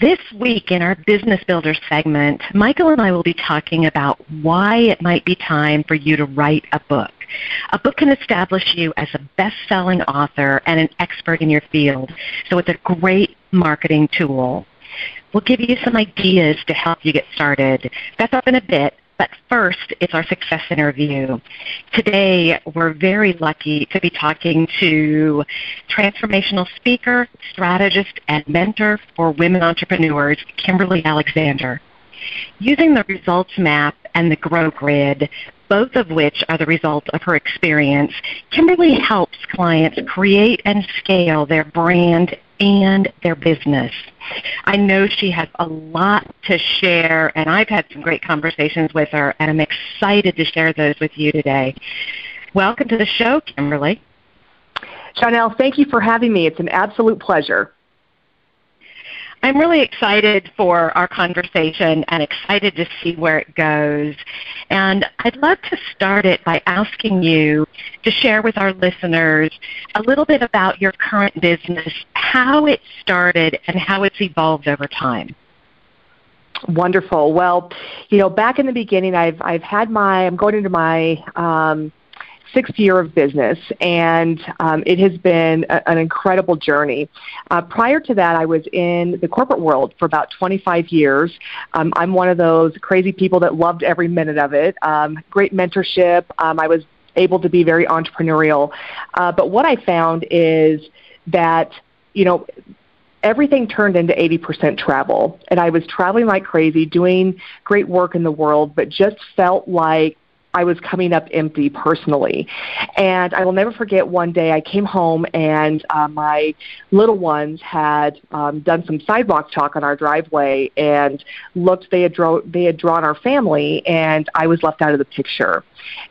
This week in our Business Builder segment, Michael and I will be talking about why it might be time for you to write a book. A book can establish you as a best-selling author and an expert in your field, so it's a great marketing tool. We'll give you some ideas to help you get started. That's up in a bit, but first, it's our success interview. Today, we're very lucky to be talking to transformational speaker, strategist, and mentor for women entrepreneurs, Kimberly Alexander. Using the results map and the Grow Grid, both of which are the result of her experience, Kimberly helps clients create and scale their brand and their business. I know she has a lot to share, and I've had some great conversations with her, and I'm excited to share those with you today. Welcome to the show, Kimberly. Janelle, thank you for having me. It's an absolute pleasure. I'm really excited for our conversation and excited to see where it goes. And I'd love to start it by asking you to share with our listeners a little bit about your current business, how it started, and how it's evolved over time. Wonderful. Well, you know, back in the beginning, I've I've had my I'm going into my um, sixth year of business, and um, it has been a, an incredible journey. Uh, prior to that, I was in the corporate world for about 25 years. Um, I'm one of those crazy people that loved every minute of it. Um, great mentorship. Um, I was able to be very entrepreneurial. Uh, but what I found is that, you know, everything turned into 80% travel. And I was traveling like crazy, doing great work in the world, but just felt like I was coming up empty personally. And I will never forget one day I came home and uh, my little ones had um, done some sidewalk chalk on our driveway and looked, they had, draw, they had drawn our family and I was left out of the picture.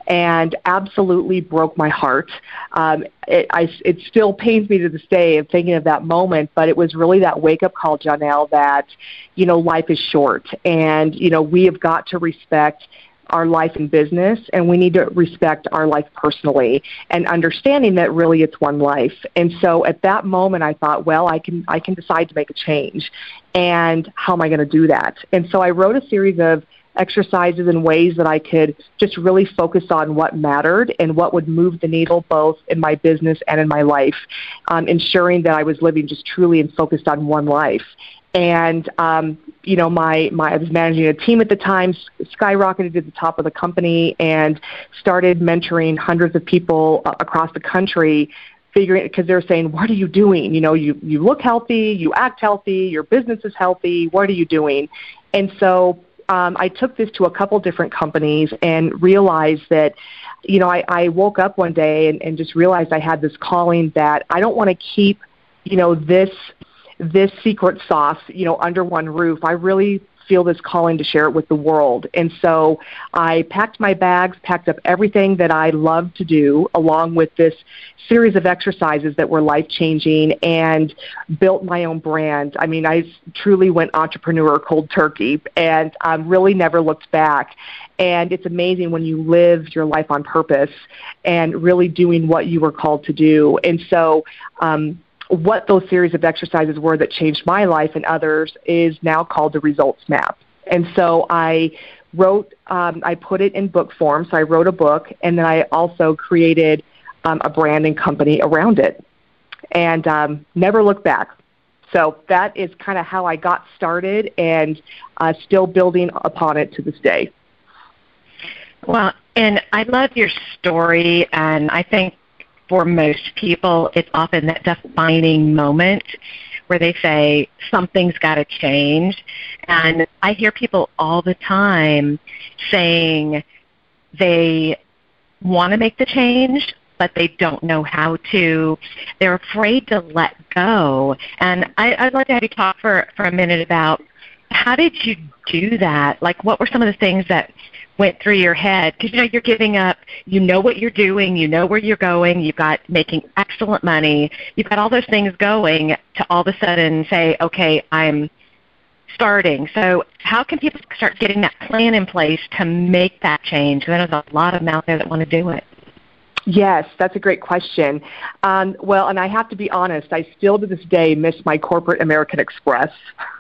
And absolutely broke my heart. Um, it, I, it still pains me to this day of thinking of that moment, but it was really that wake up call, Janelle, that, you know, life is short and, you know, we have got to respect our life and business and we need to respect our life personally and understanding that really it's one life. And so at that moment I thought, well, I can I can decide to make a change. And how am I going to do that? And so I wrote a series of exercises and ways that I could just really focus on what mattered and what would move the needle both in my business and in my life, um, ensuring that I was living just truly and focused on one life and um, you know my my I was managing a team at the time, skyrocketed to the top of the company, and started mentoring hundreds of people across the country. Figuring because they're saying, "What are you doing? You know, you you look healthy, you act healthy, your business is healthy. What are you doing?" And so um, I took this to a couple different companies and realized that you know, I, I woke up one day and, and just realized I had this calling that I don't want to keep, you know, this this secret sauce, you know, under one roof. I really feel this calling to share it with the world. And so I packed my bags, packed up everything that I love to do, along with this series of exercises that were life changing, and built my own brand. I mean, I truly went entrepreneur cold turkey and um, really never looked back. And it's amazing when you live your life on purpose and really doing what you were called to do. And so, um, what those series of exercises were that changed my life and others is now called the results map. And so I wrote, um, I put it in book form. So I wrote a book, and then I also created um, a branding company around it. and um, never look back. So that is kind of how I got started and uh, still building upon it to this day. Well, and I love your story, and I think for most people, it's often that defining moment where they say something's got to change. And I hear people all the time saying they want to make the change, but they don't know how to. They're afraid to let go. And I, I'd like to have you talk for, for a minute about how did you do that? Like, what were some of the things that went through your head? Because you know you're giving up. You know what you're doing. You know where you're going. You've got making excellent money. You've got all those things going. To all of a sudden say, okay, I'm starting. So how can people start getting that plan in place to make that change? Because there's a lot of them out there that want to do it. Yes, that's a great question. Um, well, and I have to be honest, I still to this day miss my corporate American Express.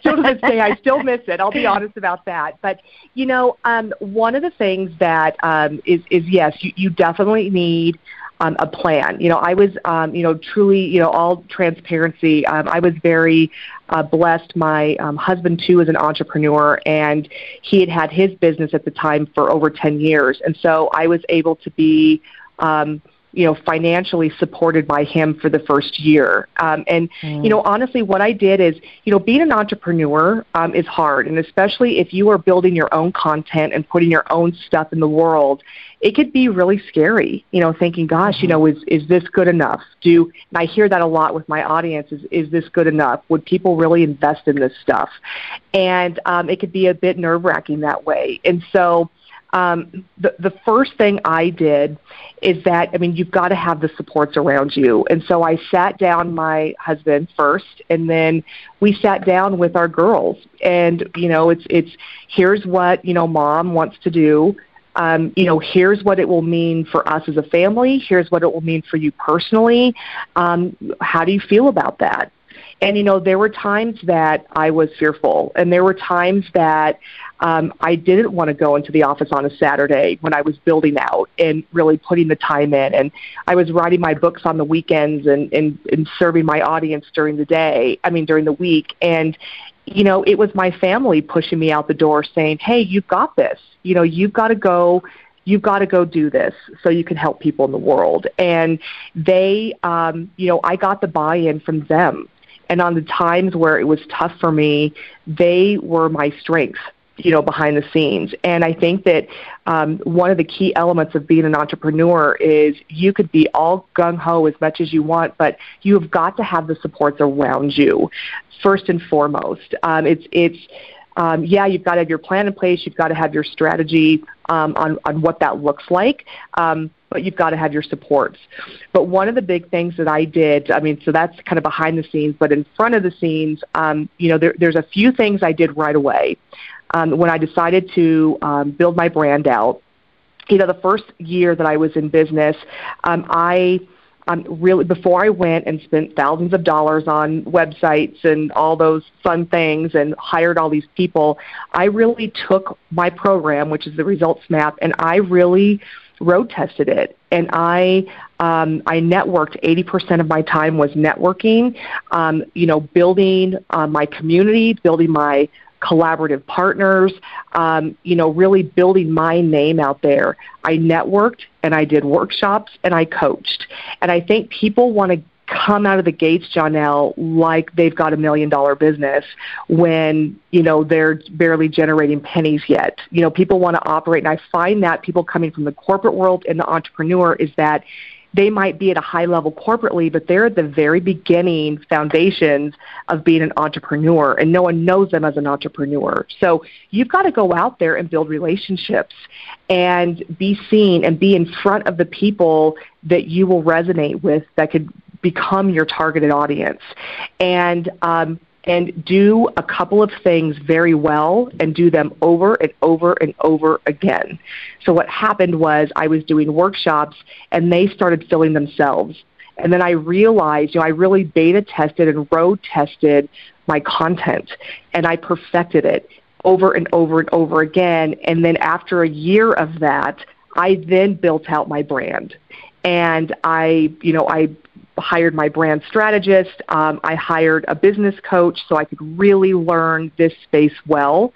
still to this day, I still miss it. I'll be honest about that. But you know, um, one of the things that um, is is yes, you, you definitely need um, a plan. You know, I was, um, you know, truly, you know, all transparency. Um, I was very uh, blessed. My um, husband too is an entrepreneur, and he had had his business at the time for over ten years, and so I was able to be. Um, you know, financially supported by him for the first year. Um, and, mm. you know, honestly, what I did is, you know, being an entrepreneur um, is hard. And especially if you are building your own content and putting your own stuff in the world, it could be really scary, you know, thinking, gosh, mm-hmm. you know, is, is this good enough? Do, and I hear that a lot with my audience is, is this good enough? Would people really invest in this stuff? And um, it could be a bit nerve wracking that way. And so, um, the, the first thing I did is that, I mean, you've got to have the supports around you. And so I sat down my husband first, and then we sat down with our girls. And, you know, it's, it's here's what, you know, mom wants to do. Um, you know, here's what it will mean for us as a family. Here's what it will mean for you personally. Um, how do you feel about that? And you know, there were times that I was fearful, and there were times that um, I didn't want to go into the office on a Saturday when I was building out and really putting the time in. And I was writing my books on the weekends and, and, and serving my audience during the day. I mean, during the week. And you know, it was my family pushing me out the door, saying, "Hey, you've got this. You know, you've got to go." you've got to go do this so you can help people in the world. And they, um, you know, I got the buy-in from them and on the times where it was tough for me, they were my strength you know behind the scenes and i think that um, one of the key elements of being an entrepreneur is you could be all gung-ho as much as you want but you have got to have the supports around you first and foremost um, it's it's um, yeah, you've got to have your plan in place. You've got to have your strategy um, on on what that looks like. Um, but you've got to have your supports. But one of the big things that I did, I mean, so that's kind of behind the scenes, but in front of the scenes, um, you know, there, there's a few things I did right away. Um, when I decided to um, build my brand out, you know, the first year that I was in business, um, I um, really before I went and spent thousands of dollars on websites and all those fun things and hired all these people, I really took my program, which is the results map, and I really road tested it and i um, i networked 80% of my time was networking um, you know building uh, my community building my collaborative partners um, you know really building my name out there. I networked and i did workshops and i coached. And i think people want to come out of the gates, Janelle, like they've got a million dollar business when, you know, they're barely generating pennies yet. You know, people want to operate, and I find that people coming from the corporate world and the entrepreneur is that they might be at a high level corporately, but they're at the very beginning foundations of being an entrepreneur, and no one knows them as an entrepreneur. So you've got to go out there and build relationships and be seen and be in front of the people that you will resonate with that could become your targeted audience. And um, and do a couple of things very well and do them over and over and over again. So what happened was I was doing workshops and they started filling themselves. And then I realized, you know, I really beta tested and road tested my content and I perfected it over and over and over again. And then after a year of that, I then built out my brand. And I, you know, I hired my brand strategist. Um, I hired a business coach so I could really learn this space well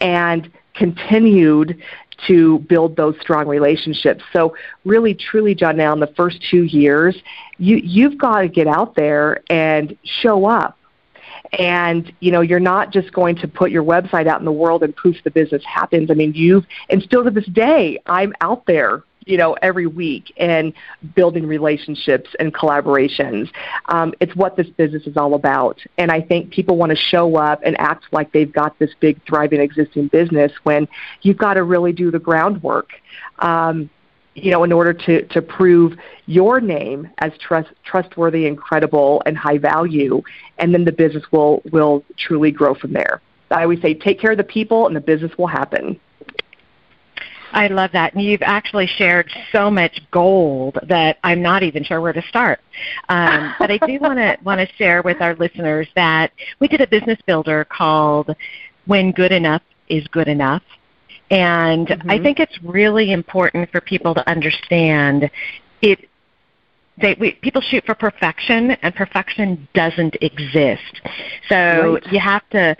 and continued to build those strong relationships. So really, truly, Janelle in the first two years, you, you've got to get out there and show up. And, you know, you're not just going to put your website out in the world and poof, the business happens. I mean, you've, and still to this day, I'm out there you know, every week and building relationships and collaborations. Um, it's what this business is all about. And I think people want to show up and act like they've got this big, thriving, existing business when you've got to really do the groundwork. Um, you know, in order to, to prove your name as trust, trustworthy and credible and high value, and then the business will, will truly grow from there. I always say, take care of the people and the business will happen. I love that. And you've actually shared so much gold that I'm not even sure where to start. Um, but I do want to want to share with our listeners that we did a business builder called "When Good Enough Is Good Enough." And mm-hmm. I think it's really important for people to understand it they we, people shoot for perfection and perfection doesn't exist so right. you have to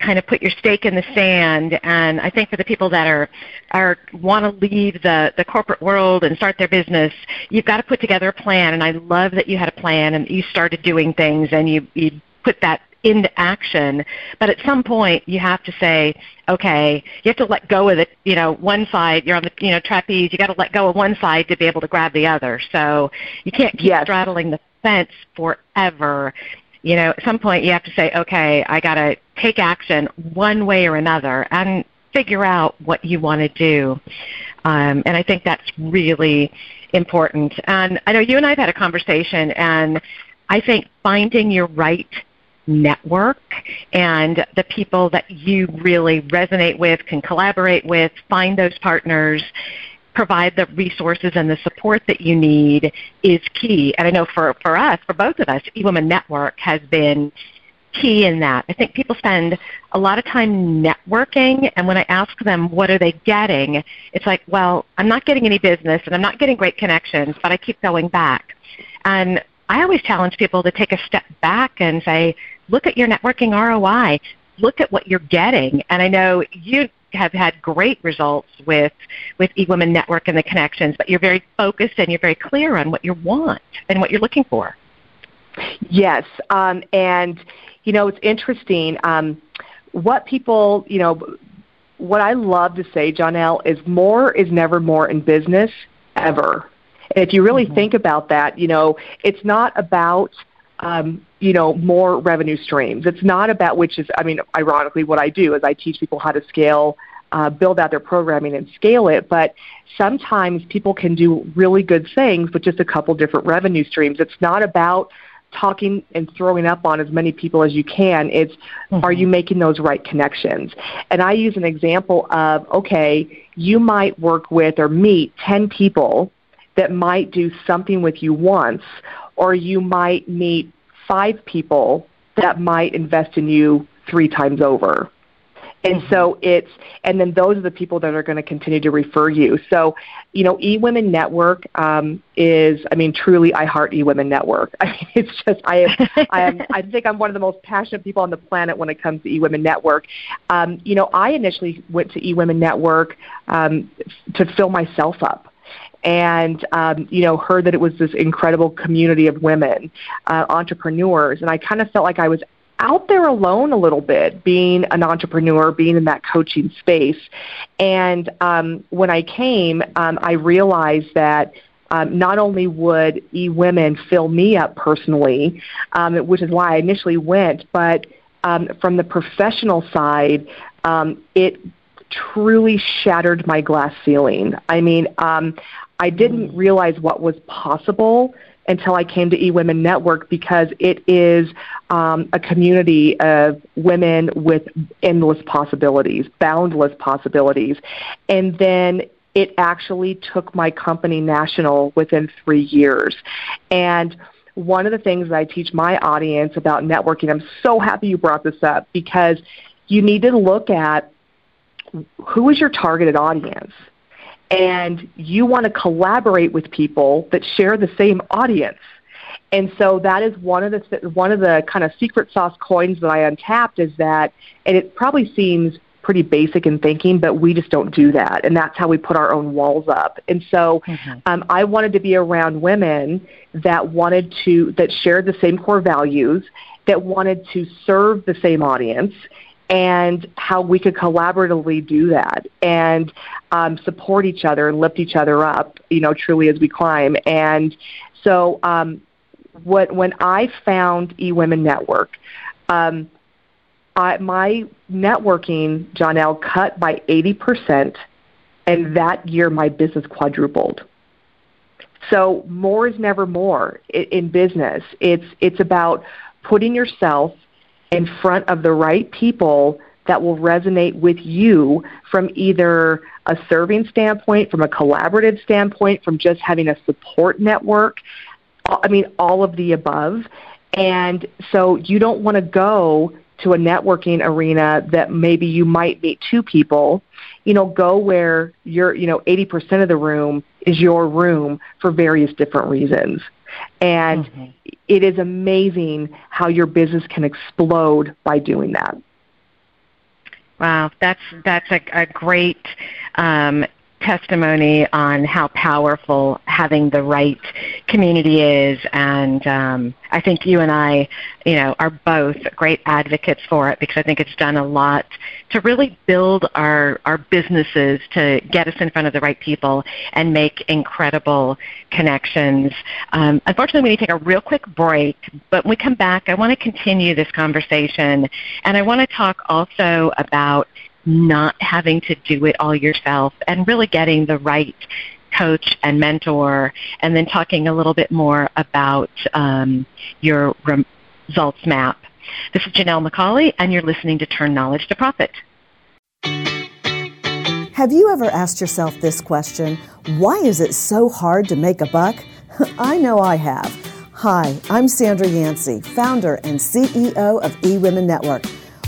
kind of put your stake in the sand. And I think for the people that are are want to leave the the corporate world and start their business you've got to put together a plan. And I love that you had a plan and you started doing things and you you put that into action. But at some point you have to say okay you have to let go of the you know one side. You're on the you know trapeze. You got to let go of one side to be able to grab the other. So you can't keep yes. straddling the fence forever you know, at some point you have to say, okay, I got to take action one way or another and figure out what you want to do. Um, and I think that's really important. And I know you and I have had a conversation, and I think finding your right network and the people that you really resonate with, can collaborate with, find those partners, provide the resources and the support that you need is key. And I know for, for us, for both of us, eWomen Network has been key in that. I think people spend a lot of time networking, and when I ask them what are they getting, it's like, well, I'm not getting any business and I'm not getting great connections, but I keep going back. And I always challenge people to take a step back and say, look at your networking ROI. Look at what you're getting. And I know you have had great results with with eWomen Network and the connections, but you're very focused and you're very clear on what you want and what you're looking for. Yes, um, and you know it's interesting. Um, what people, you know, what I love to say, Janelle, is more is never more in business ever. And if you really mm-hmm. think about that, you know, it's not about um, you know, more revenue streams. It's not about which is, I mean, ironically, what I do is I teach people how to scale, uh, build out their programming and scale it. But sometimes people can do really good things with just a couple different revenue streams. It's not about talking and throwing up on as many people as you can. It's mm-hmm. are you making those right connections? And I use an example of okay, you might work with or meet 10 people that might do something with you once or you might meet five people that might invest in you three times over. And mm-hmm. so it's, and then those are the people that are going to continue to refer you. So, you know, eWomen Network um, is, I mean, truly, I heart eWomen Network. I mean, it's just, I am, I am, I think I'm one of the most passionate people on the planet when it comes to eWomen Network. Um, you know, I initially went to eWomen Network um, to fill myself up and um, you know heard that it was this incredible community of women uh, entrepreneurs and i kind of felt like i was out there alone a little bit being an entrepreneur being in that coaching space and um, when i came um, i realized that um, not only would eWomen fill me up personally um, which is why i initially went but um, from the professional side um, it truly shattered my glass ceiling. I mean, um, I didn't realize what was possible until I came to eWomen Network because it is um, a community of women with endless possibilities, boundless possibilities. And then it actually took my company national within three years. And one of the things that I teach my audience about networking, I'm so happy you brought this up because you need to look at who is your targeted audience and you want to collaborate with people that share the same audience. And so that is one of the one of the kind of secret sauce coins that I untapped is that, and it probably seems pretty basic in thinking, but we just don't do that, and that's how we put our own walls up. And so, mm-hmm. um, I wanted to be around women that wanted to that shared the same core values, that wanted to serve the same audience, and how we could collaboratively do that and um, support each other and lift each other up, you know, truly as we climb. And so, um, what when I found eWomen Network, um, I, my networking, Janelle, cut by eighty percent, and that year my business quadrupled. So more is never more in business. It's it's about putting yourself in front of the right people that will resonate with you from either a serving standpoint, from a collaborative standpoint, from just having a support network. I mean, all of the above. And so you don't want to go to a networking arena that maybe you might meet two people. You know, go where you're, you know, 80% of the room is your room for various different reasons. And mm-hmm. it is amazing how your business can explode by doing that. Wow, that's that's a, a great um, testimony on how powerful having the right community is and um, I think you and I, you know, are both great advocates for it because I think it's done a lot to really build our our businesses to get us in front of the right people and make incredible connections. Um, unfortunately, we need to take a real quick break, but when we come back, I want to continue this conversation and I want to talk also about not having to do it all yourself and really getting the right coach and mentor, and then talking a little bit more about um, your results map. This is Janelle McCauley, and you're listening to Turn Knowledge to Profit. Have you ever asked yourself this question why is it so hard to make a buck? I know I have. Hi, I'm Sandra Yancey, founder and CEO of eWomen Network.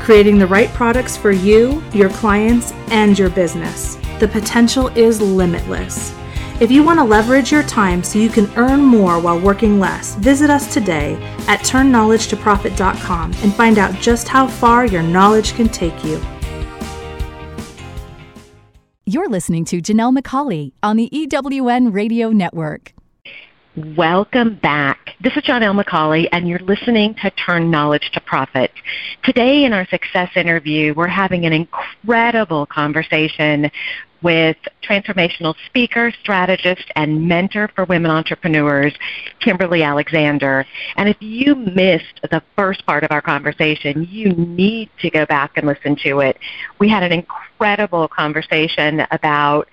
creating the right products for you, your clients, and your business. The potential is limitless. If you want to leverage your time so you can earn more while working less, visit us today at turnknowledgetoprofit.com and find out just how far your knowledge can take you. You're listening to Janelle McCauley on the EWN Radio Network. Welcome back. This is Janelle McCauley, and you're listening to Turn Knowledge to Profit. Today, in our success interview, we're having an incredible conversation with transformational speaker, strategist, and mentor for women entrepreneurs, Kimberly Alexander. And if you missed the first part of our conversation, you need to go back and listen to it. We had an incredible conversation about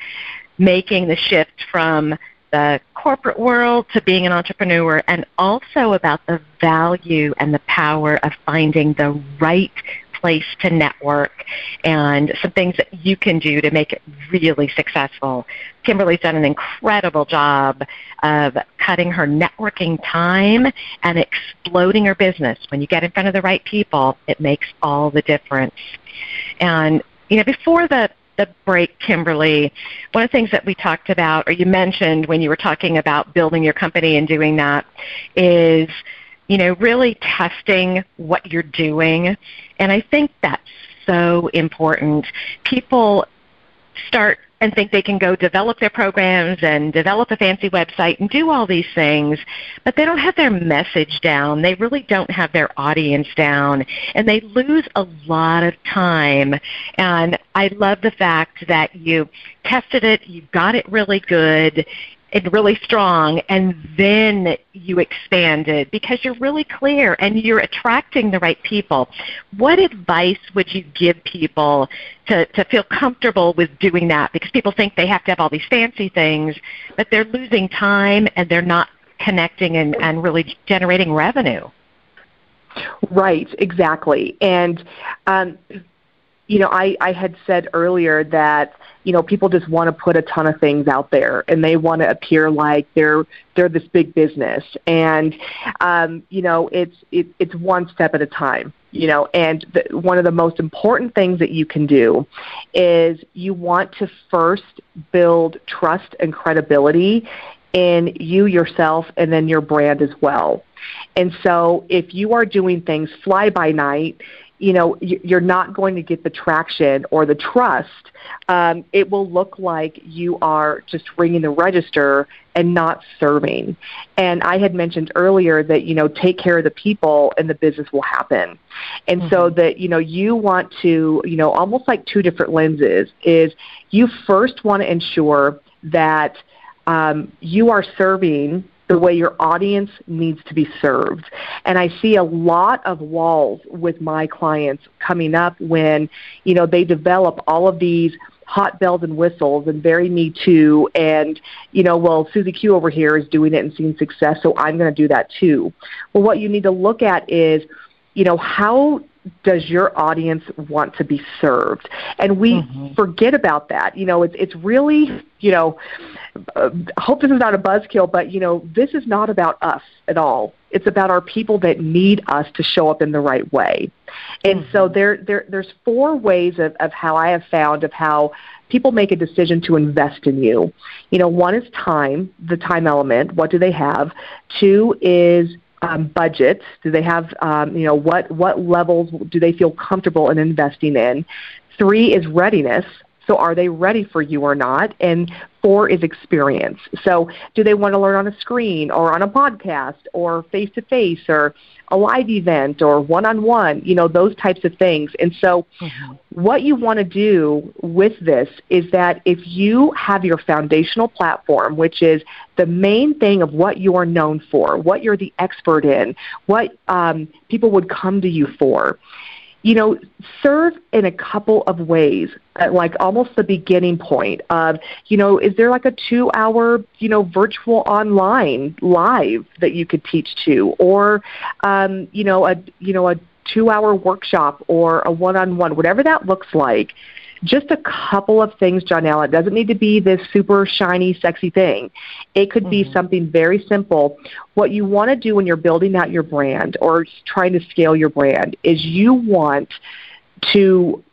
making the shift from the corporate world to being an entrepreneur and also about the value and the power of finding the right place to network and some things that you can do to make it really successful. Kimberly's done an incredible job of cutting her networking time and exploding her business. When you get in front of the right people, it makes all the difference. And you know, before the the break, Kimberly, one of the things that we talked about, or you mentioned when you were talking about building your company and doing that, is you know, really testing what you're doing. And I think that's so important. People start and think they can go develop their programs and develop a fancy website and do all these things, but they don't have their message down. They really don't have their audience down, and they lose a lot of time. And I love the fact that you tested it, you got it really good, and really strong and then you expand it because you're really clear and you're attracting the right people. What advice would you give people to, to feel comfortable with doing that? Because people think they have to have all these fancy things, but they're losing time and they're not connecting and, and really generating revenue. Right, exactly. And um, you know, I, I had said earlier that you know people just want to put a ton of things out there and they want to appear like they're they're this big business. And um, you know it's it, it's one step at a time you know. And the, one of the most important things that you can do is you want to first build trust and credibility in you yourself and then your brand as well. And so if you are doing things fly by night you know you're not going to get the traction or the trust um, it will look like you are just ringing the register and not serving and i had mentioned earlier that you know take care of the people and the business will happen and mm-hmm. so that you know you want to you know almost like two different lenses is you first want to ensure that um, you are serving the way your audience needs to be served. And I see a lot of walls with my clients coming up when, you know, they develop all of these hot bells and whistles and very me too and you know well susie q over here is doing it and seeing success so i'm going to do that too well what you need to look at is you know how does your audience want to be served? And we mm-hmm. forget about that. You know, it's it's really, you know, uh, hope this is not a buzzkill, but you know, this is not about us at all. It's about our people that need us to show up in the right way. And mm-hmm. so there, there there's four ways of, of how I have found of how people make a decision to invest in you. You know, one is time, the time element. What do they have? Two is um, budget? Do they have, um, you know, what, what levels do they feel comfortable in investing in? Three is readiness. So are they ready for you or not? And four is experience. So do they want to learn on a screen or on a podcast or face to face or a live event or one on one, you know, those types of things. And so mm-hmm. what you want to do with this is that if you have your foundational platform, which is the main thing of what you are known for, what you're the expert in, what um, people would come to you for, you know, serve in a couple of ways, like almost the beginning point of, you know, is there like a two hour, you know, virtual online live that you could teach to, or, um, you know, a, you know, a two hour workshop or a one on one, whatever that looks like just a couple of things, Janelle. It doesn't need to be this super shiny, sexy thing. It could mm-hmm. be something very simple. What you want to do when you're building out your brand or trying to scale your brand is you want to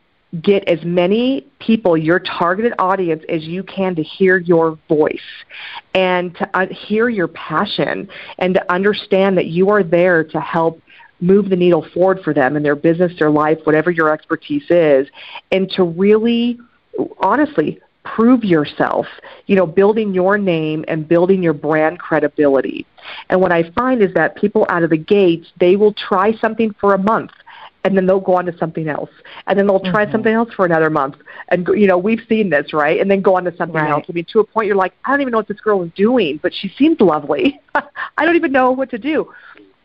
get as many people, your targeted audience, as you can to hear your voice and to uh, hear your passion and to understand that you are there to help move the needle forward for them in their business, their life, whatever your expertise is, and to really, honestly, prove yourself, you know, building your name and building your brand credibility. And what I find is that people out of the gates, they will try something for a month and then they'll go on to something else and then they'll try mm-hmm. something else for another month and you know we've seen this right and then go on to something right. else i mean to a point you're like i don't even know what this girl is doing but she seems lovely i don't even know what to do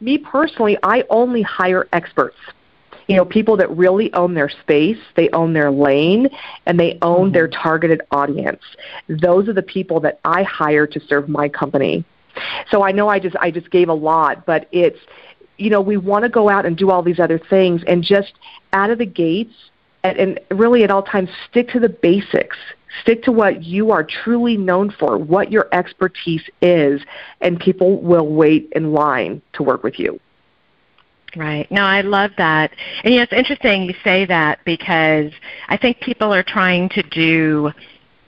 me personally, I only hire experts. You know, people that really own their space, they own their lane, and they own mm-hmm. their targeted audience. Those are the people that I hire to serve my company. So I know I just I just gave a lot, but it's you know, we want to go out and do all these other things and just out of the gates and, really at all times stick to the basics. Stick to what you are truly known for, what your expertise is, and people will wait in line to work with you. Right. No, I love that. And you know, it's interesting you say that because I think people are trying to do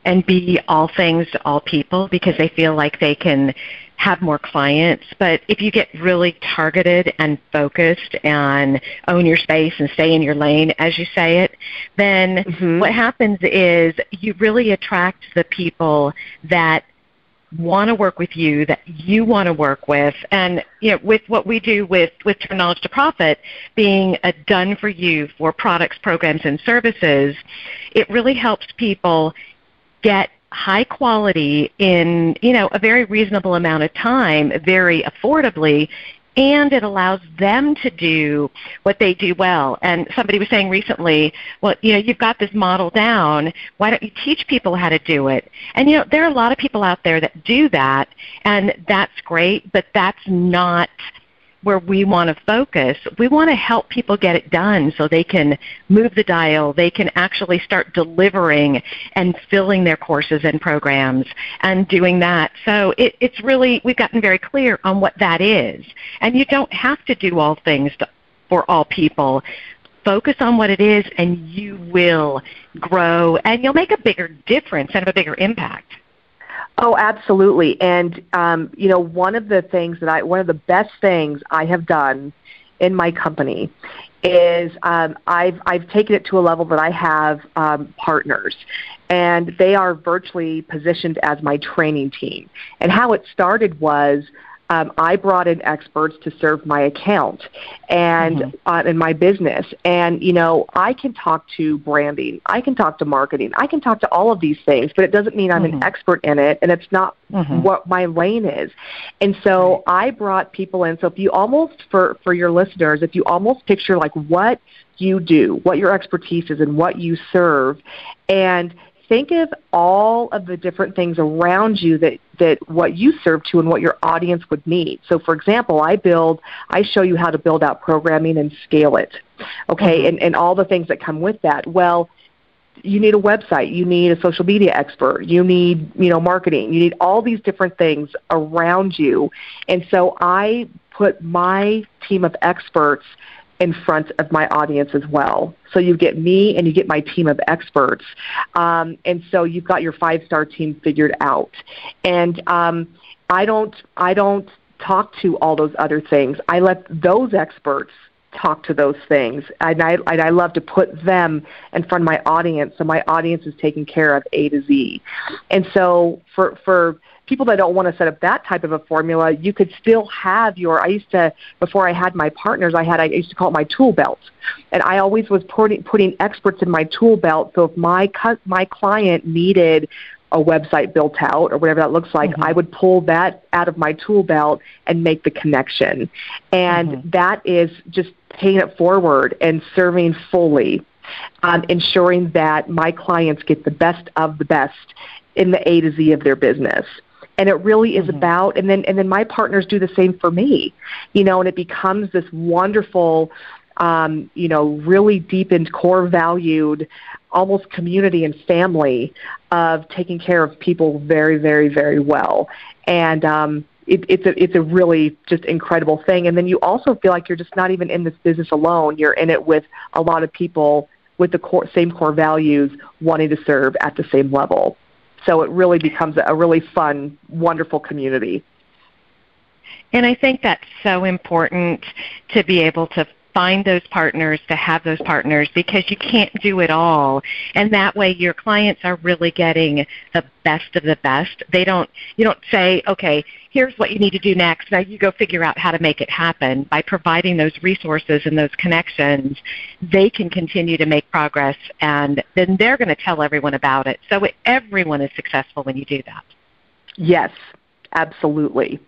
and be all things to all people because they feel like they can have more clients. But if you get really targeted and focused and own your space and stay in your lane, as you say it, then mm-hmm. what happens is you really attract the people that want to work with you that you want to work with and you know with what we do with with turn knowledge to profit being a done for you for products programs and services it really helps people get high quality in you know a very reasonable amount of time very affordably and it allows them to do what they do well. And somebody was saying recently, well, you know, you've got this model down. Why don't you teach people how to do it? And you know, there are a lot of people out there that do that, and that's great, but that's not where we want to focus. We want to help people get it done so they can move the dial, they can actually start delivering and filling their courses and programs and doing that. So it, it's really, we've gotten very clear on what that is. And you don't have to do all things to, for all people. Focus on what it is and you will grow and you'll make a bigger difference and have a bigger impact. Oh, absolutely. And um, you know, one of the things that I, one of the best things I have done in my company is um, I've I've taken it to a level that I have um, partners, and they are virtually positioned as my training team. And how it started was um, I brought in experts to serve my account and mm-hmm. uh, in my business. And you know, I can talk to branding, I can talk to marketing, I can talk to all of these things, but it doesn't mean I'm mm-hmm. an expert in it, and it's not mm-hmm. what my lane is. And so I brought people in. So if you almost for for your listeners, if you almost picture like what you do, what your expertise is, and what you serve, and think of all of the different things around you that, that what you serve to and what your audience would need. So for example, I build, I show you how to build out programming and scale it. Okay, mm-hmm. and, and all the things that come with that. Well, you need a website, you need a social media expert, you need, you know, marketing, you need all these different things around you. And so I put my team of experts in front of my audience as well. So you get me and you get my team of experts. Um, and so you've got your five star team figured out. And um, I don't I don't talk to all those other things. I let those experts talk to those things. And I, and I love to put them in front of my audience so my audience is taken care of A to Z. And so for, for people that don't want to set up that type of a formula, you could still have your. I used to before I had my partners, I had I used to call it my tool belt, and I always was putting putting experts in my tool belt. So if my my client needed a website built out or whatever that looks like, mm-hmm. I would pull that out of my tool belt and make the connection. And mm-hmm. that is just paying it forward and serving fully, um, ensuring that my clients get the best of the best in the A to Z of their business and it really is mm-hmm. about and then and then my partners do the same for me you know and it becomes this wonderful um, you know really deepened core valued almost community and family of taking care of people very very very well. And um, it, it's a it's a really just incredible thing. And then you also feel like you're just not even in this business alone. You're in it with a lot of people with the core, same core values wanting to serve at the same level so it really becomes a really fun, wonderful community. And I think that's so important to be able to find those partners, to have those partners, because you can't do it all. And that way your clients are really getting the best of the best. They don't, you don't say, okay, here's what you need to do next. Now you go figure out how to make it happen. By providing those resources and those connections, they can continue to make progress and then they're going to tell everyone about it. So everyone is successful when you do that. Yes, absolutely.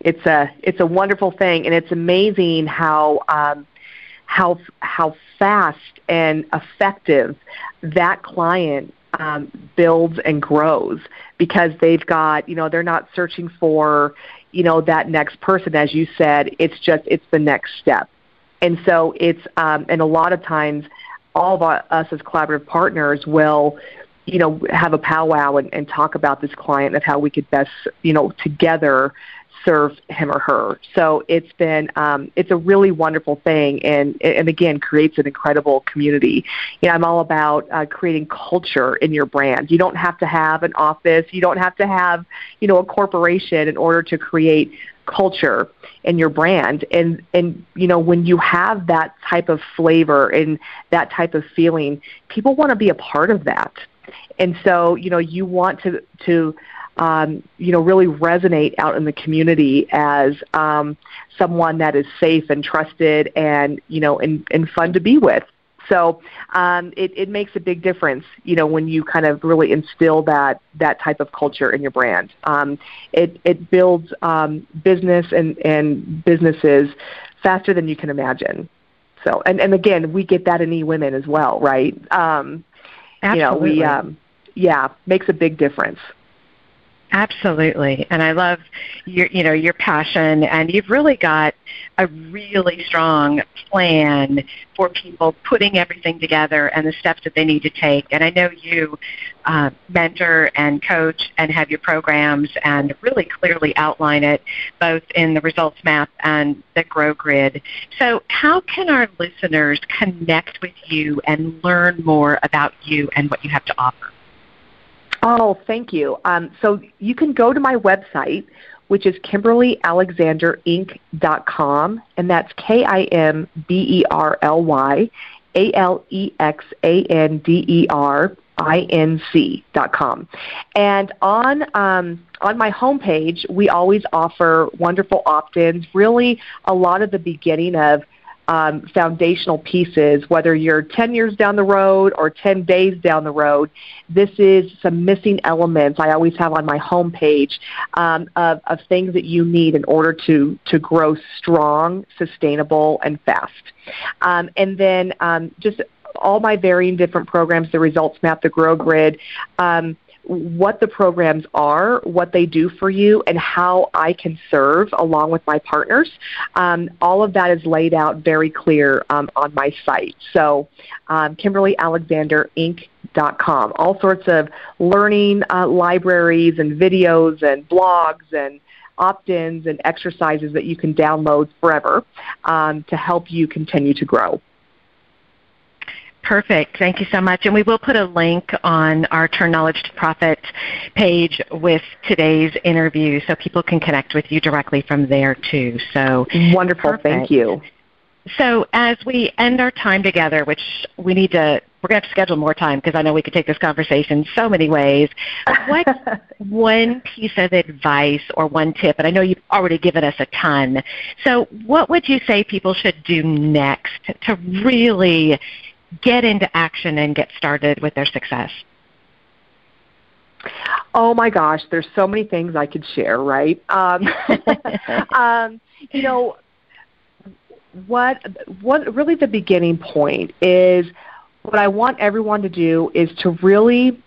It's a it's a wonderful thing, and it's amazing how um, how how fast and effective that client um, builds and grows because they've got you know they're not searching for you know, that next person, as you said, it's just it's the next step. And so it's um, and a lot of times, all of us as collaborative partners will you know, have a powwow and, and talk about this client of how we could best, you know, together serve him or her. So it's been um, it's a really wonderful thing, and and again creates an incredible community. You know, I'm all about uh, creating culture in your brand. You don't have to have an office. You don't have to have you know a corporation in order to create culture in your brand and and you know when you have that type of flavor and that type of feeling people want to be a part of that and so you know you want to to um, you know, really resonate out in the community as um, someone that is safe and trusted and, you know, and, and fun to be with. So um, it, it makes a big difference, you know, when you kind of really instill that that type of culture in your brand. Um, it it builds um, business and and businesses faster than you can imagine. So and and again, we get that in E Women as well, right? Um, Absolutely. You know, we um, yeah makes a big difference. Absolutely. And I love your you know your passion and you've really got a really strong plan for people putting everything together and the steps that they need to take. And I know you uh, mentor and coach and have your programs and really clearly outline it both in the results map and the grow grid. So how can our listeners connect with you and learn more about you and what you have to offer? Oh, thank you. Um, so you can go to my website, which is KimberlyAlexanderInc.com, and that's K I M B E R L Y A L E X A N D E R I N C dot com. And on um, on my homepage, we always offer wonderful opt-ins. Really, a lot of the beginning of um, foundational pieces, whether you're 10 years down the road or 10 days down the road. This is some missing elements I always have on my homepage um, of, of things that you need in order to, to grow strong, sustainable, and fast. Um, and then um, just all my varying different programs, the results map, the grow grid, um, what the programs are, what they do for you, and how I can serve along with my partners. Um, all of that is laid out very clear um, on my site. So, um, KimberlyAlexanderInc.com. All sorts of learning uh, libraries and videos and blogs and opt-ins and exercises that you can download forever um, to help you continue to grow. Perfect. Thank you so much. And we will put a link on our Turn Knowledge to Profit page with today's interview so people can connect with you directly from there too. So wonderful. Perfect. Thank you. So as we end our time together, which we need to, we're going to have to schedule more time because I know we could take this conversation so many ways. What one piece of advice or one tip, and I know you've already given us a ton. So what would you say people should do next to really get into action and get started with their success? Oh my gosh, there's so many things I could share, right? Um, um, you know, what what really the beginning point is what I want everyone to do is to really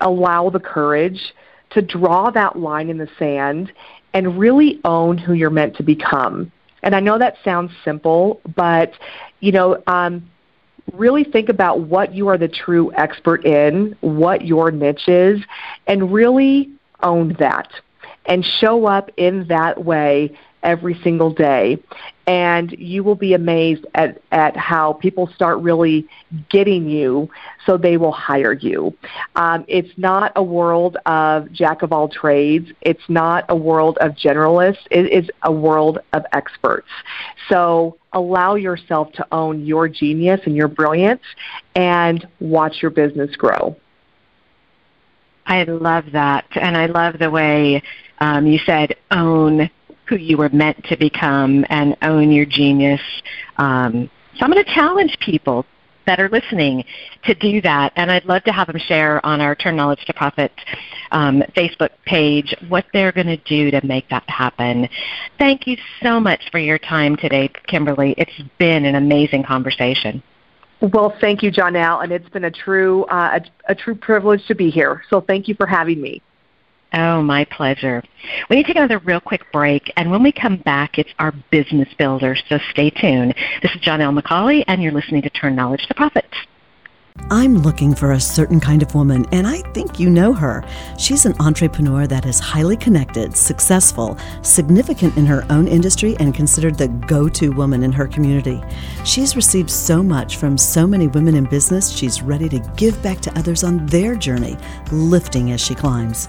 allow the courage to draw that line in the sand and really own who you're meant to become. And I know that sounds simple, but you know, um, really think about what you are the true expert in, what your niche is, and really own that and show up in that way every single day. And you will be amazed at, at how people start really getting you so they will hire you. Um, it's not a world of jack of all trades. It's not a world of generalists. It is a world of experts. So allow yourself to own your genius and your brilliance and watch your business grow. I love that. And I love the way um, you said own who you were meant to become and own your genius. Um, so I'm going to challenge people that are listening to do that. And I'd love to have them share on our Turn Knowledge to Profit um, Facebook page what they're going to do to make that happen. Thank you so much for your time today, Kimberly. It's been an amazing conversation. Well, thank you, Janelle, and it's been a true uh, a, a true privilege to be here. So thank you for having me. Oh, my pleasure. We need to take another real quick break, and when we come back, it's our business builder, so stay tuned. This is Janelle McCauley, and you're listening to Turn Knowledge to Profits. I'm looking for a certain kind of woman, and I think you know her. She's an entrepreneur that is highly connected, successful, significant in her own industry, and considered the go to woman in her community. She's received so much from so many women in business, she's ready to give back to others on their journey, lifting as she climbs.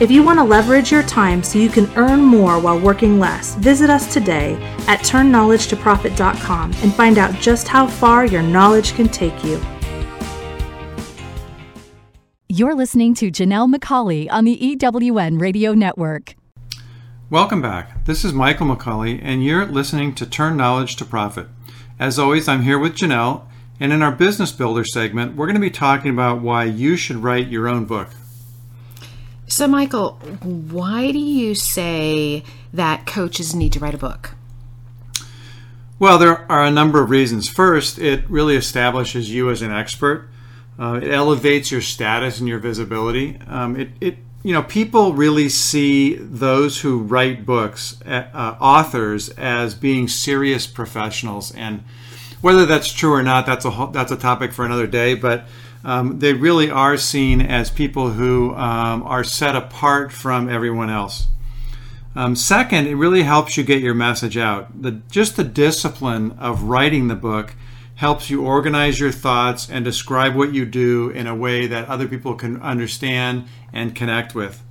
If you want to leverage your time so you can earn more while working less, visit us today at turnknowledgetoprofit.com and find out just how far your knowledge can take you. You're listening to Janelle McCauley on the EWN Radio Network. Welcome back. This is Michael McCauley, and you're listening to Turn Knowledge to Profit. As always, I'm here with Janelle, and in our Business Builder segment, we're going to be talking about why you should write your own book. So, Michael, why do you say that coaches need to write a book? Well, there are a number of reasons. First, it really establishes you as an expert. Uh, it elevates your status and your visibility. Um, it, it, you know, people really see those who write books, uh, uh, authors, as being serious professionals, and whether that's true or not, that's a that's a topic for another day. But um, they really are seen as people who um, are set apart from everyone else. Um, second, it really helps you get your message out. The, just the discipline of writing the book helps you organize your thoughts and describe what you do in a way that other people can understand and connect with.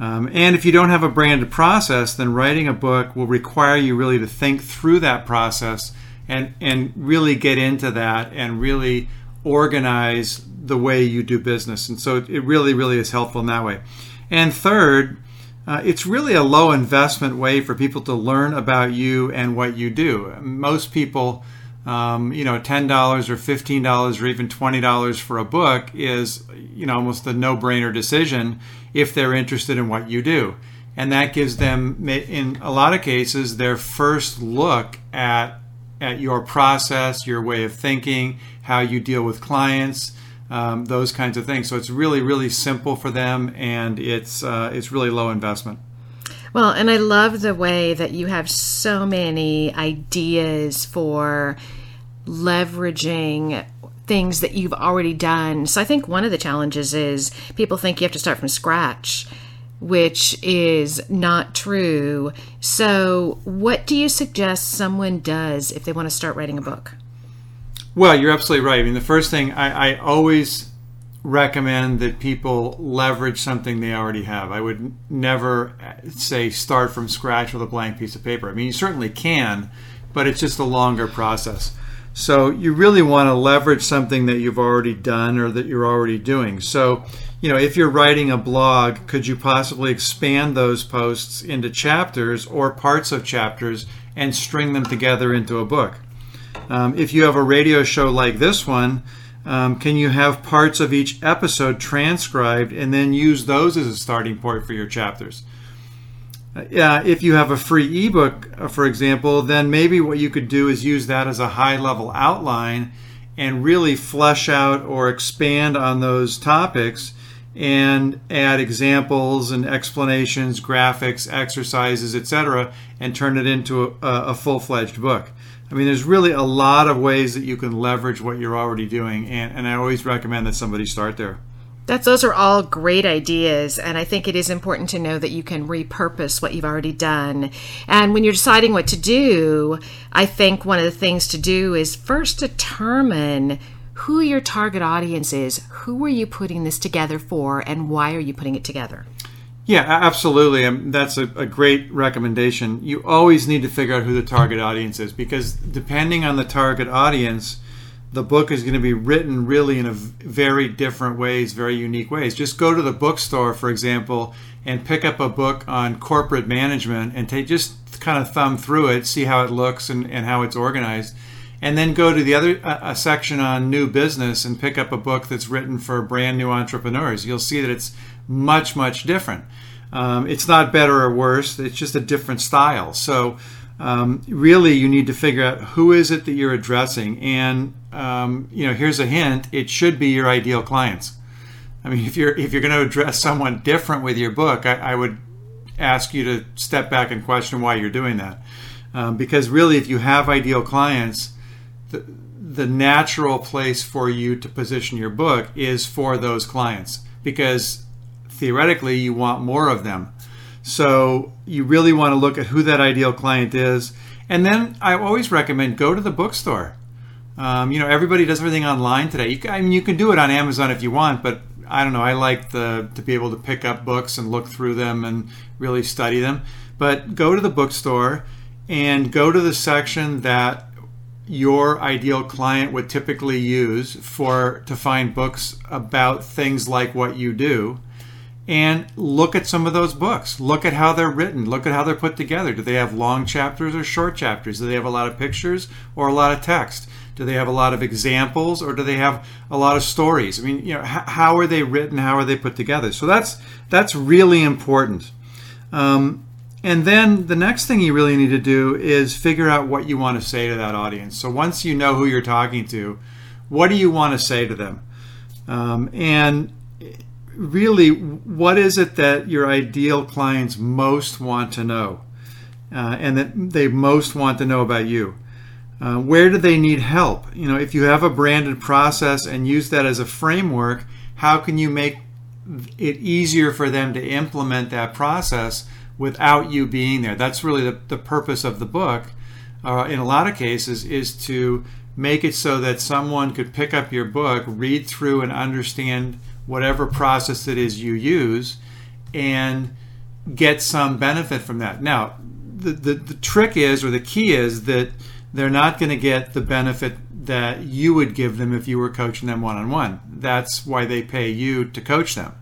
Um, and if you don't have a branded process, then writing a book will require you really to think through that process and, and really get into that and really organize the way you do business. And so it really, really is helpful in that way. And third, uh, it's really a low investment way for people to learn about you and what you do. Most people, um, you know, ten dollars or fifteen dollars or even twenty dollars for a book is, you know, almost a no-brainer decision if they're interested in what you do, and that gives them, in a lot of cases, their first look at at your process, your way of thinking, how you deal with clients, um, those kinds of things. So it's really, really simple for them, and it's uh, it's really low investment. Well, and I love the way that you have so many ideas for leveraging things that you've already done. So I think one of the challenges is people think you have to start from scratch, which is not true. So, what do you suggest someone does if they want to start writing a book? Well, you're absolutely right. I mean, the first thing I, I always recommend that people leverage something they already have. I would never say start from scratch with a blank piece of paper. I mean, you certainly can, but it's just a longer process. So you really want to leverage something that you've already done or that you're already doing. So, you know, if you're writing a blog, could you possibly expand those posts into chapters or parts of chapters and string them together into a book? Um, if you have a radio show like this one, um, can you have parts of each episode transcribed and then use those as a starting point for your chapters? Uh, yeah, if you have a free ebook, uh, for example, then maybe what you could do is use that as a high level outline and really flesh out or expand on those topics and add examples and explanations, graphics, exercises, etc., and turn it into a, a full fledged book. I mean, there's really a lot of ways that you can leverage what you're already doing, and, and I always recommend that somebody start there. That's those are all great ideas, and I think it is important to know that you can repurpose what you've already done. And when you're deciding what to do, I think one of the things to do is first determine who your target audience is. Who are you putting this together for, and why are you putting it together? Yeah, absolutely. Um, that's a, a, great recommendation. You always need to figure out who the target audience is because depending on the target audience, the book is going to be written really in a very different ways, very unique ways. Just go to the bookstore, for example, and pick up a book on corporate management and take just kind of thumb through it, see how it looks and, and how it's organized and then go to the other uh, section on new business and pick up a book that's written for brand new entrepreneurs. You'll see that it's much, much different. Um, it's not better or worse, it's just a different style. So, um, really, you need to figure out who is it that you're addressing. And, um, you know, here's a hint it should be your ideal clients. I mean, if you're if you're going to address someone different with your book, I, I, would ask you to step back and question why you're doing that. Um, because really, if you have ideal clients, the, natural place for you to position your book is for those clients because theoretically you want more of them. So you really want to look at who that ideal client is. And then I always recommend go to the bookstore. Um, you know, everybody does everything online today. You can, I mean, you can do it on Amazon if you want, but I don't know. I like the to be able to pick up books and look through them and really study them. But go to the bookstore and go to the section that your ideal client would typically use for to find books about things like what you do. And look at some of those books. Look at how they're written. Look at how they're put together. Do they have long chapters or short chapters? Do they have a lot of pictures or a lot of text? Do they have a lot of examples or do they have a lot of stories? I mean you know how are they written? How are they put together? So that's that's really important. Um, and then the next thing you really need to do is figure out what you want to say to that audience. So once you know who you're talking to, what do you want to say to them? Um, and really, what is it that your ideal clients most want to know? Uh, and that they most want to know about you? Uh, where do they need help? You know, if you have a branded process and use that as a framework, how can you make it easier for them to implement that process without you being there. That's really the, the purpose of the book, uh, in a lot of cases, is to make it so that someone could pick up your book, read through, and understand whatever process it is you use, and get some benefit from that. Now, the, the, the trick is, or the key is, that they're not going to get the benefit that you would give them if you were coaching them one on one. That's why they pay you to coach them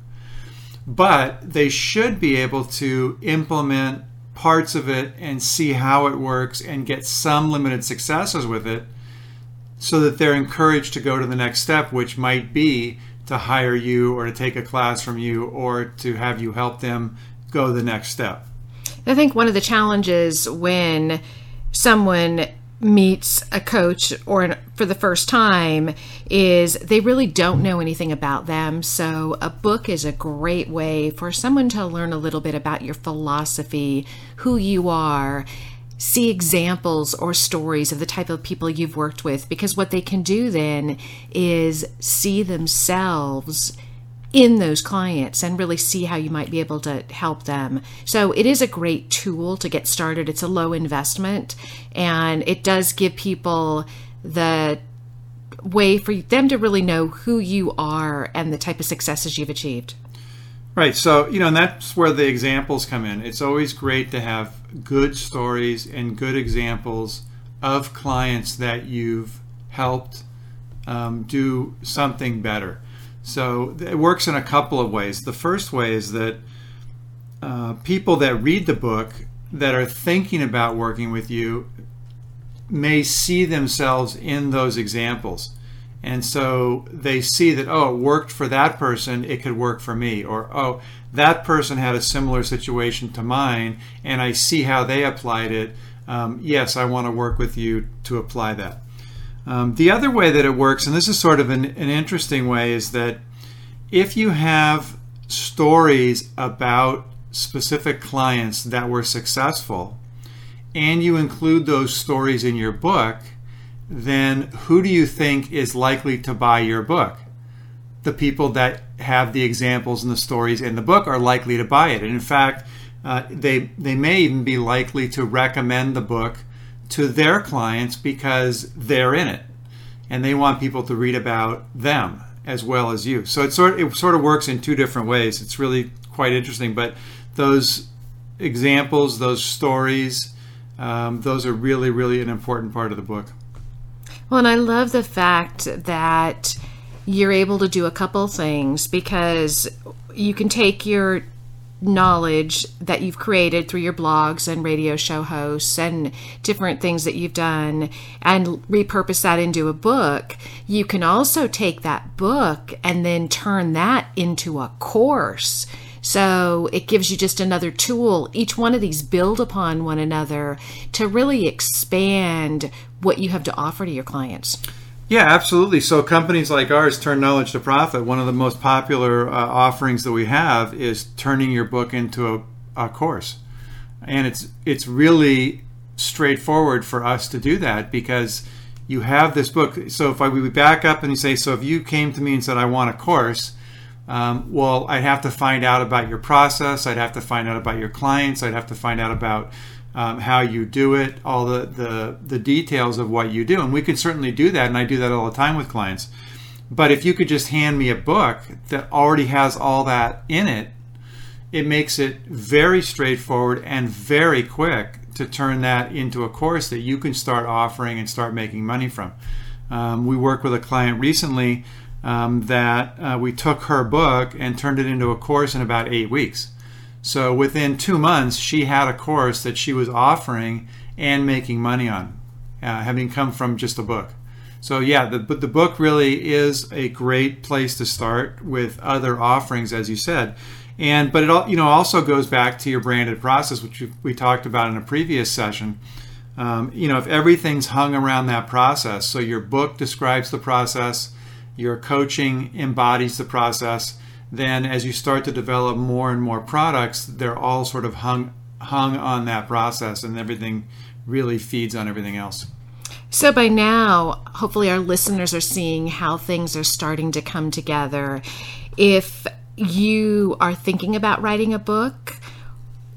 but they should be able to implement parts of it and see how it works and get some limited successes with it so that they're encouraged to go to the next step, which might be to hire you or to take a class from you or to have you help them go the next step. I think one of the challenges when someone meets a coach or for the first time is they really don't know anything about them. So, a book is a great way for someone to learn a little bit about your philosophy, who you are, see examples or stories of the type of people you've worked with, because what they can do then is see themselves in those clients and really see how you might be able to help them. So it is a great tool to get started. It's a low investment and it does give people the way for them to really know who you are and the type of successes you've achieved. Right. So, you know, and that's where the examples come in. It's always great to have good stories and good examples of clients that you've helped um, do something better. So it works in a couple of ways. The first way is that uh, people that read the book that are thinking about working with you may see themselves in those examples. And so they see that, oh, it worked for that person, it could work for me. Or, oh, that person had a similar situation to mine, and I see how they applied it. Um, yes, I want to work with you to apply that. Um, the other way that it works, and this is sort of an, an interesting way, is that if you have stories about specific clients that were successful and you include those stories in your book, then who do you think is likely to buy your book? The people that have the examples and the stories in the book are likely to buy it. And in fact, uh, they they may even be likely to recommend the book to their clients because they're in it, and they want people to read about them as well as you. So it sort it sort of works in two different ways. It's really quite interesting. But those examples, those stories, um, those are really really an important part of the book. Well, and I love the fact that you're able to do a couple things because you can take your knowledge that you've created through your blogs and radio show hosts and different things that you've done and repurpose that into a book, you can also take that book and then turn that into a course. So it gives you just another tool. Each one of these build upon one another to really expand what you have to offer to your clients. Yeah, absolutely. So companies like ours turn knowledge to profit. One of the most popular uh, offerings that we have is turning your book into a, a course, and it's it's really straightforward for us to do that because you have this book. So if I we back up and you say, so if you came to me and said, I want a course, um, well, I'd have to find out about your process. I'd have to find out about your clients. I'd have to find out about um, how you do it, all the, the, the details of what you do. And we can certainly do that, and I do that all the time with clients. But if you could just hand me a book that already has all that in it, it makes it very straightforward and very quick to turn that into a course that you can start offering and start making money from. Um, we worked with a client recently um, that uh, we took her book and turned it into a course in about eight weeks. So within two months, she had a course that she was offering and making money on, uh, having come from just a book. So yeah, the the book really is a great place to start with other offerings, as you said, and but it all you know also goes back to your branded process, which we talked about in a previous session. Um, you know, if everything's hung around that process, so your book describes the process, your coaching embodies the process, then as you start to develop more and more products, they're all sort of hung hung on that process, and everything really feeds on everything else. So by now, hopefully, our listeners are seeing how things are starting to come together. If you are thinking about writing a book,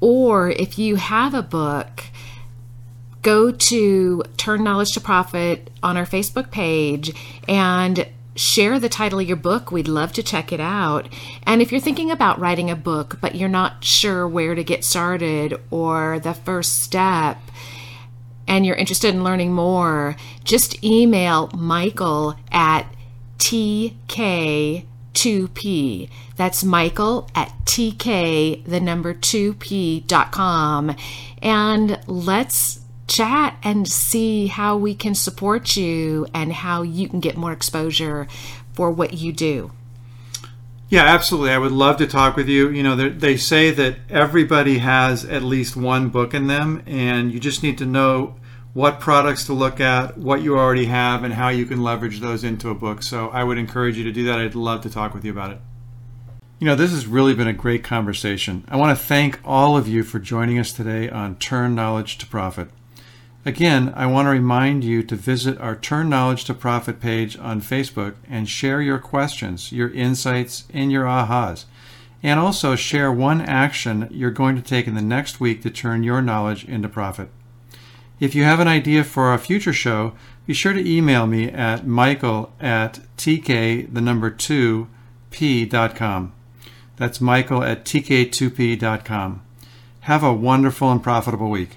or if you have a book, go to Turn Knowledge to Profit on our Facebook page and share the title of your book. We'd love to check it out. And if you're thinking about writing a book, but you're not sure where to get started or the first step, and you're interested in learning more, just email Michael at TK2P. That's Michael at TK, the number 2P.com. And let's chat and see how we can support you and how you can get more exposure for what you do. Yeah, absolutely. I would love to talk with you. You know, they say that everybody has at least one book in them, and you just need to know what products to look at, what you already have, and how you can leverage those into a book. So I would encourage you to do that. I'd love to talk with you about it. You know, this has really been a great conversation. I want to thank all of you for joining us today on Turn Knowledge to Profit. Again, I want to remind you to visit our Turn Knowledge to Profit page on Facebook and share your questions, your insights, and your ahas. And also share one action you're going to take in the next week to turn your knowledge into profit. If you have an idea for a future show, be sure to email me at michael at tk, the number 2, p.com. That's michael at tk2p.com. Have a wonderful and profitable week.